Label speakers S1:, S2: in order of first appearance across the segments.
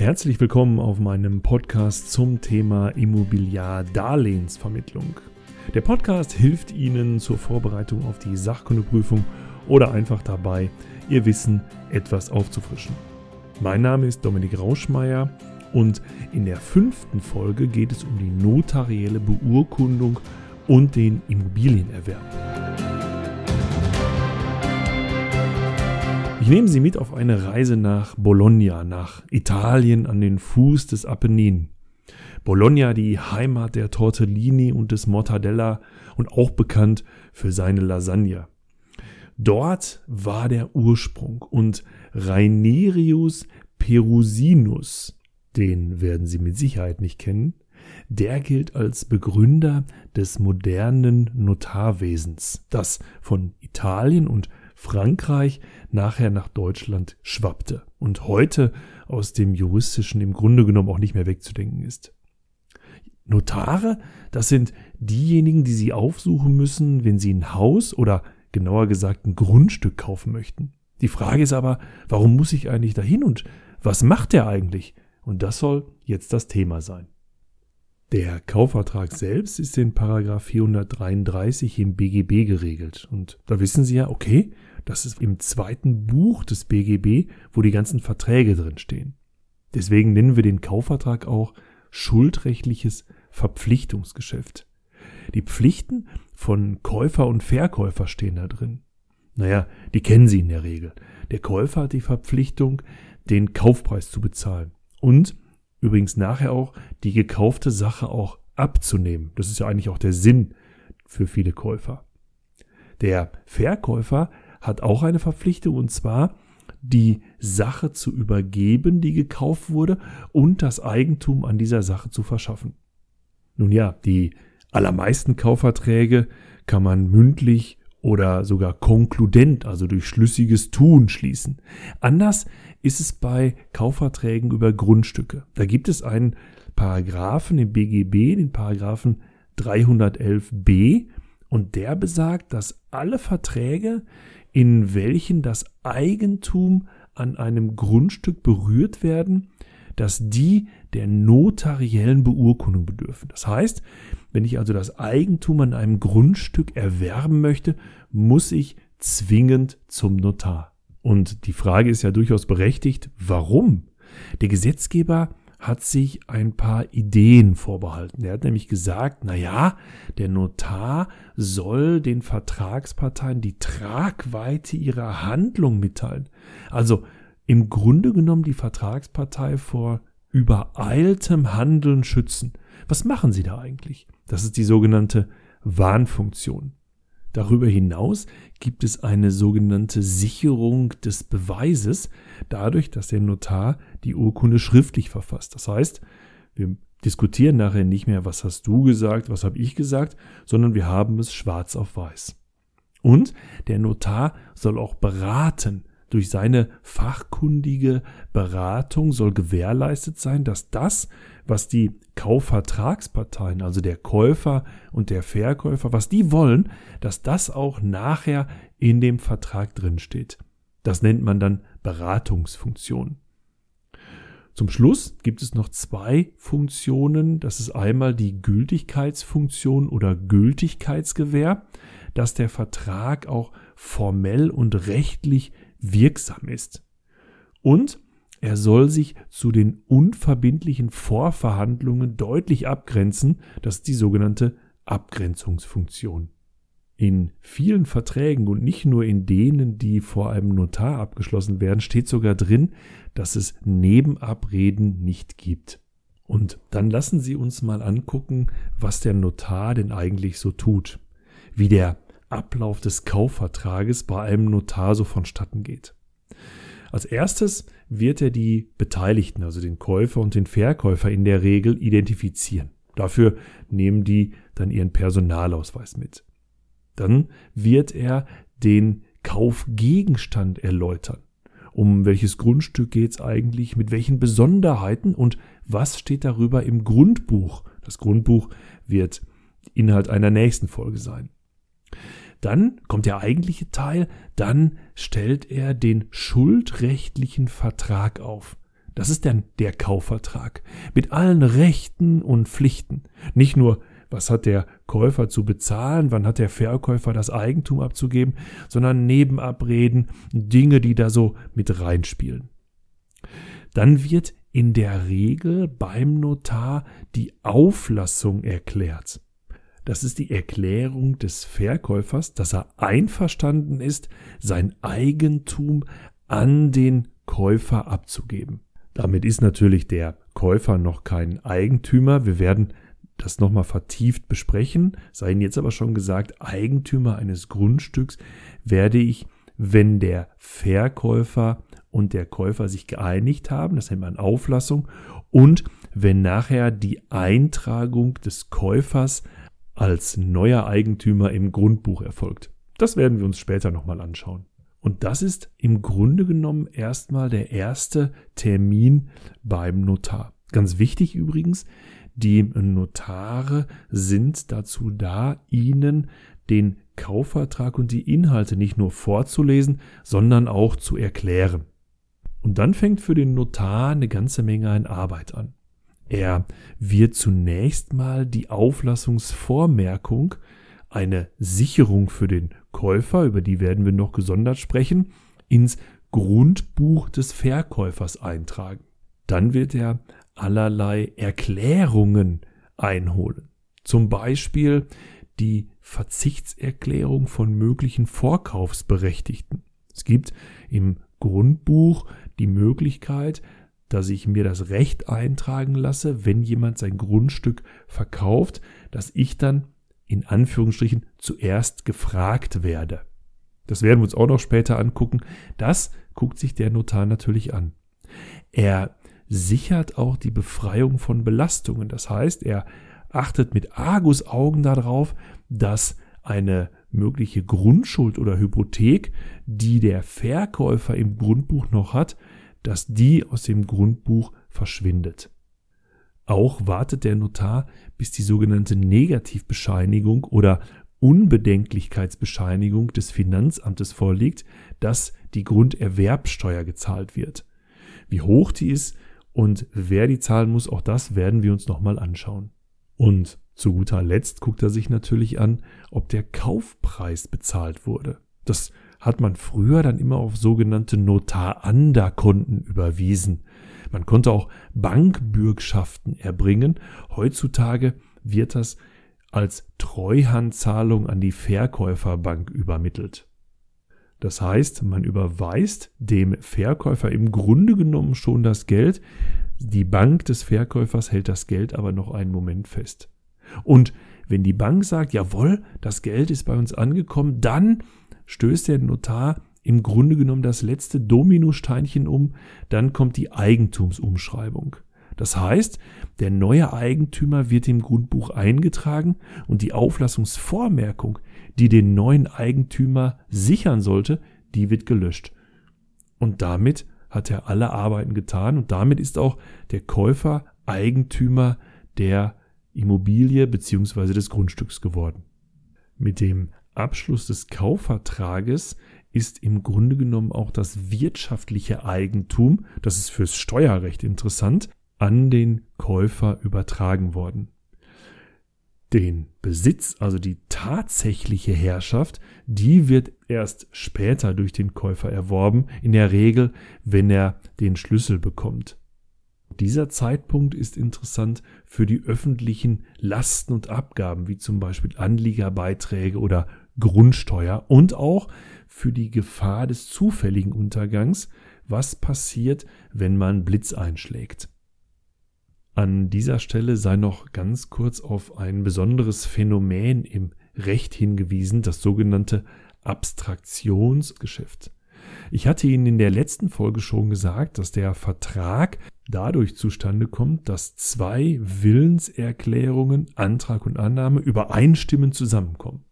S1: Herzlich willkommen auf meinem Podcast zum Thema Immobiliardarlehensvermittlung. Der Podcast hilft Ihnen zur Vorbereitung auf die Sachkundeprüfung oder einfach dabei, Ihr Wissen etwas aufzufrischen. Mein Name ist Dominik Rauschmeier und in der fünften Folge geht es um die notarielle Beurkundung und den Immobilienerwerb. Ich nehme Sie mit auf eine Reise nach Bologna, nach Italien an den Fuß des Apennin. Bologna, die Heimat der Tortellini und des Mortadella und auch bekannt für seine Lasagne. Dort war der Ursprung und Rainerius Perusinus, den werden Sie mit Sicherheit nicht kennen, der gilt als Begründer des modernen Notarwesens, das von Italien und Frankreich nachher nach Deutschland schwappte und heute aus dem juristischen im Grunde genommen auch nicht mehr wegzudenken ist. Notare, das sind diejenigen, die Sie aufsuchen müssen, wenn Sie ein Haus oder genauer gesagt ein Grundstück kaufen möchten. Die Frage ist aber, warum muss ich eigentlich dahin und was macht der eigentlich? Und das soll jetzt das Thema sein. Der Kaufvertrag selbst ist in Paragraph 433 im BGB geregelt. Und da wissen Sie ja, okay, das ist im zweiten Buch des BGB, wo die ganzen Verträge drin stehen. Deswegen nennen wir den Kaufvertrag auch schuldrechtliches Verpflichtungsgeschäft. Die Pflichten von Käufer und Verkäufer stehen da drin. Naja, die kennen Sie in der Regel. Der Käufer hat die Verpflichtung, den Kaufpreis zu bezahlen und übrigens nachher auch die gekaufte Sache auch abzunehmen. Das ist ja eigentlich auch der Sinn für viele Käufer. Der Verkäufer hat auch eine Verpflichtung und zwar die Sache zu übergeben, die gekauft wurde und das Eigentum an dieser Sache zu verschaffen. Nun ja, die allermeisten Kaufverträge kann man mündlich oder sogar konkludent, also durch schlüssiges Tun schließen. Anders ist es bei Kaufverträgen über Grundstücke. Da gibt es einen Paragraphen im BGB, den Paragraphen 311b, und der besagt, dass alle Verträge, in welchen das Eigentum an einem Grundstück berührt werden, dass die der notariellen Beurkundung bedürfen. Das heißt, wenn ich also das Eigentum an einem Grundstück erwerben möchte, muss ich zwingend zum Notar. Und die Frage ist ja durchaus berechtigt, warum? Der Gesetzgeber hat sich ein paar Ideen vorbehalten. Er hat nämlich gesagt, na ja, der Notar soll den Vertragsparteien die Tragweite ihrer Handlung mitteilen. Also im Grunde genommen die Vertragspartei vor übereiltem Handeln schützen. Was machen sie da eigentlich? Das ist die sogenannte Warnfunktion. Darüber hinaus gibt es eine sogenannte Sicherung des Beweises, dadurch, dass der Notar die Urkunde schriftlich verfasst. Das heißt, wir diskutieren nachher nicht mehr, was hast du gesagt, was habe ich gesagt, sondern wir haben es schwarz auf weiß. Und der Notar soll auch beraten. Durch seine fachkundige Beratung soll gewährleistet sein, dass das, was die Kaufvertragsparteien, also der Käufer und der Verkäufer, was die wollen, dass das auch nachher in dem Vertrag drinsteht. Das nennt man dann Beratungsfunktion. Zum Schluss gibt es noch zwei Funktionen. Das ist einmal die Gültigkeitsfunktion oder Gültigkeitsgewähr, dass der Vertrag auch formell und rechtlich wirksam ist. Und er soll sich zu den unverbindlichen Vorverhandlungen deutlich abgrenzen. Das ist die sogenannte Abgrenzungsfunktion. In vielen Verträgen und nicht nur in denen, die vor einem Notar abgeschlossen werden, steht sogar drin, dass es Nebenabreden nicht gibt. Und dann lassen Sie uns mal angucken, was der Notar denn eigentlich so tut, wie der Ablauf des Kaufvertrages bei einem Notar so vonstatten geht. Als erstes wird er die Beteiligten, also den Käufer und den Verkäufer in der Regel identifizieren. Dafür nehmen die dann ihren Personalausweis mit. Dann wird er den Kaufgegenstand erläutern. Um welches Grundstück geht es eigentlich, mit welchen Besonderheiten und was steht darüber im Grundbuch. Das Grundbuch wird Inhalt einer nächsten Folge sein. Dann kommt der eigentliche Teil, dann stellt er den schuldrechtlichen Vertrag auf. Das ist dann der Kaufvertrag mit allen Rechten und Pflichten. Nicht nur, was hat der Käufer zu bezahlen, wann hat der Verkäufer das Eigentum abzugeben, sondern Nebenabreden, Dinge, die da so mit reinspielen. Dann wird in der Regel beim Notar die Auflassung erklärt. Das ist die Erklärung des Verkäufers, dass er einverstanden ist, sein Eigentum an den Käufer abzugeben. Damit ist natürlich der Käufer noch kein Eigentümer. Wir werden das nochmal vertieft besprechen. Sei Ihnen jetzt aber schon gesagt, Eigentümer eines Grundstücks werde ich, wenn der Verkäufer und der Käufer sich geeinigt haben, das nennt man Auflassung, und wenn nachher die Eintragung des Käufers als neuer Eigentümer im Grundbuch erfolgt. Das werden wir uns später nochmal anschauen. Und das ist im Grunde genommen erstmal der erste Termin beim Notar. Ganz wichtig übrigens, die Notare sind dazu da, Ihnen den Kaufvertrag und die Inhalte nicht nur vorzulesen, sondern auch zu erklären. Und dann fängt für den Notar eine ganze Menge an Arbeit an. Er wird zunächst mal die Auflassungsvormerkung, eine Sicherung für den Käufer, über die werden wir noch gesondert sprechen, ins Grundbuch des Verkäufers eintragen. Dann wird er allerlei Erklärungen einholen. Zum Beispiel die Verzichtserklärung von möglichen Vorkaufsberechtigten. Es gibt im Grundbuch die Möglichkeit, dass ich mir das Recht eintragen lasse, wenn jemand sein Grundstück verkauft, dass ich dann in Anführungsstrichen zuerst gefragt werde. Das werden wir uns auch noch später angucken. Das guckt sich der Notar natürlich an. Er sichert auch die Befreiung von Belastungen. Das heißt, er achtet mit Argusaugen darauf, dass eine mögliche Grundschuld oder Hypothek, die der Verkäufer im Grundbuch noch hat, dass die aus dem Grundbuch verschwindet. Auch wartet der Notar, bis die sogenannte Negativbescheinigung oder Unbedenklichkeitsbescheinigung des Finanzamtes vorliegt, dass die Grunderwerbsteuer gezahlt wird. Wie hoch die ist und wer die zahlen muss, auch das werden wir uns nochmal anschauen. Und zu guter Letzt guckt er sich natürlich an, ob der Kaufpreis bezahlt wurde. Das hat man früher dann immer auf sogenannte Notar-Ander-Konten überwiesen. Man konnte auch Bankbürgschaften erbringen. Heutzutage wird das als Treuhandzahlung an die Verkäuferbank übermittelt. Das heißt, man überweist dem Verkäufer im Grunde genommen schon das Geld, die Bank des Verkäufers hält das Geld aber noch einen Moment fest. Und wenn die Bank sagt, jawohl, das Geld ist bei uns angekommen, dann stößt der Notar im Grunde genommen das letzte Dominosteinchen um, dann kommt die Eigentumsumschreibung. Das heißt, der neue Eigentümer wird im Grundbuch eingetragen und die Auflassungsvormerkung, die den neuen Eigentümer sichern sollte, die wird gelöscht. Und damit hat er alle Arbeiten getan und damit ist auch der Käufer Eigentümer der Immobilie bzw. des Grundstücks geworden. Mit dem Abschluss des Kaufvertrages ist im Grunde genommen auch das wirtschaftliche Eigentum, das ist fürs Steuerrecht interessant, an den Käufer übertragen worden. Den Besitz, also die tatsächliche Herrschaft, die wird erst später durch den Käufer erworben, in der Regel, wenn er den Schlüssel bekommt. Dieser Zeitpunkt ist interessant für die öffentlichen Lasten und Abgaben, wie zum Beispiel Anliegerbeiträge oder Grundsteuer und auch für die Gefahr des zufälligen Untergangs, was passiert, wenn man Blitz einschlägt. An dieser Stelle sei noch ganz kurz auf ein besonderes Phänomen im Recht hingewiesen, das sogenannte Abstraktionsgeschäft. Ich hatte Ihnen in der letzten Folge schon gesagt, dass der Vertrag dadurch zustande kommt, dass zwei Willenserklärungen, Antrag und Annahme übereinstimmend zusammenkommen.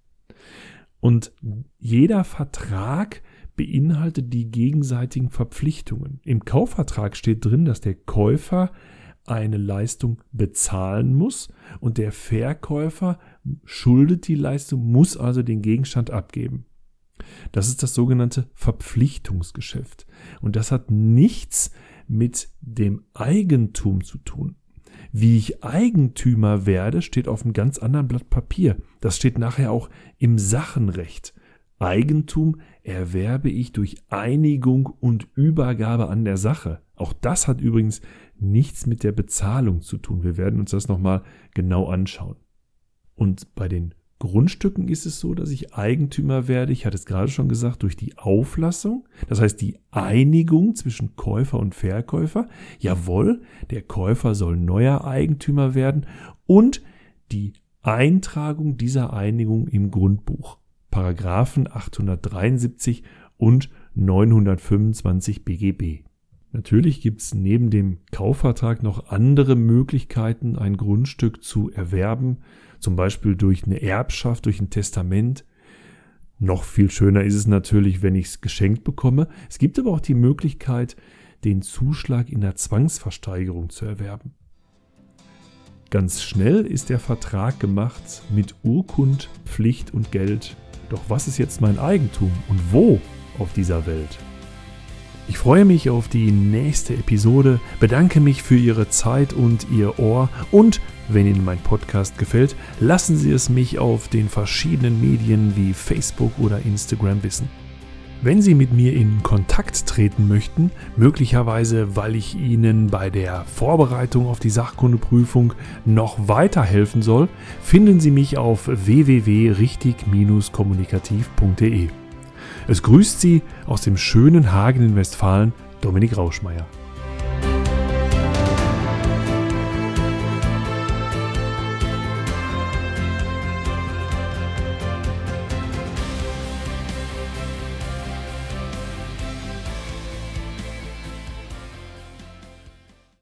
S1: Und jeder Vertrag beinhaltet die gegenseitigen Verpflichtungen. Im Kaufvertrag steht drin, dass der Käufer eine Leistung bezahlen muss und der Verkäufer schuldet die Leistung, muss also den Gegenstand abgeben. Das ist das sogenannte Verpflichtungsgeschäft. Und das hat nichts mit dem Eigentum zu tun. Wie ich Eigentümer werde, steht auf einem ganz anderen Blatt Papier. Das steht nachher auch im Sachenrecht. Eigentum erwerbe ich durch Einigung und Übergabe an der Sache. Auch das hat übrigens nichts mit der Bezahlung zu tun. Wir werden uns das nochmal genau anschauen. Und bei den Grundstücken ist es so, dass ich Eigentümer werde, ich hatte es gerade schon gesagt, durch die Auflassung, das heißt die Einigung zwischen Käufer und Verkäufer. Jawohl, der Käufer soll neuer Eigentümer werden und die Eintragung dieser Einigung im Grundbuch. Paragraphen 873 und 925 BGB. Natürlich gibt es neben dem Kaufvertrag noch andere Möglichkeiten, ein Grundstück zu erwerben, zum Beispiel durch eine Erbschaft, durch ein Testament. Noch viel schöner ist es natürlich, wenn ich es geschenkt bekomme. Es gibt aber auch die Möglichkeit, den Zuschlag in der Zwangsversteigerung zu erwerben. Ganz schnell ist der Vertrag gemacht mit Urkund, Pflicht und Geld. Doch was ist jetzt mein Eigentum und wo auf dieser Welt? Ich freue mich auf die nächste Episode, bedanke mich für Ihre Zeit und Ihr Ohr und wenn Ihnen mein Podcast gefällt, lassen Sie es mich auf den verschiedenen Medien wie Facebook oder Instagram wissen. Wenn Sie mit mir in Kontakt treten möchten, möglicherweise weil ich Ihnen bei der Vorbereitung auf die Sachkundeprüfung noch weiterhelfen soll, finden Sie mich auf www.richtig-kommunikativ.de. Es grüßt Sie aus dem schönen Hagen in Westfalen Dominik Rauschmeier.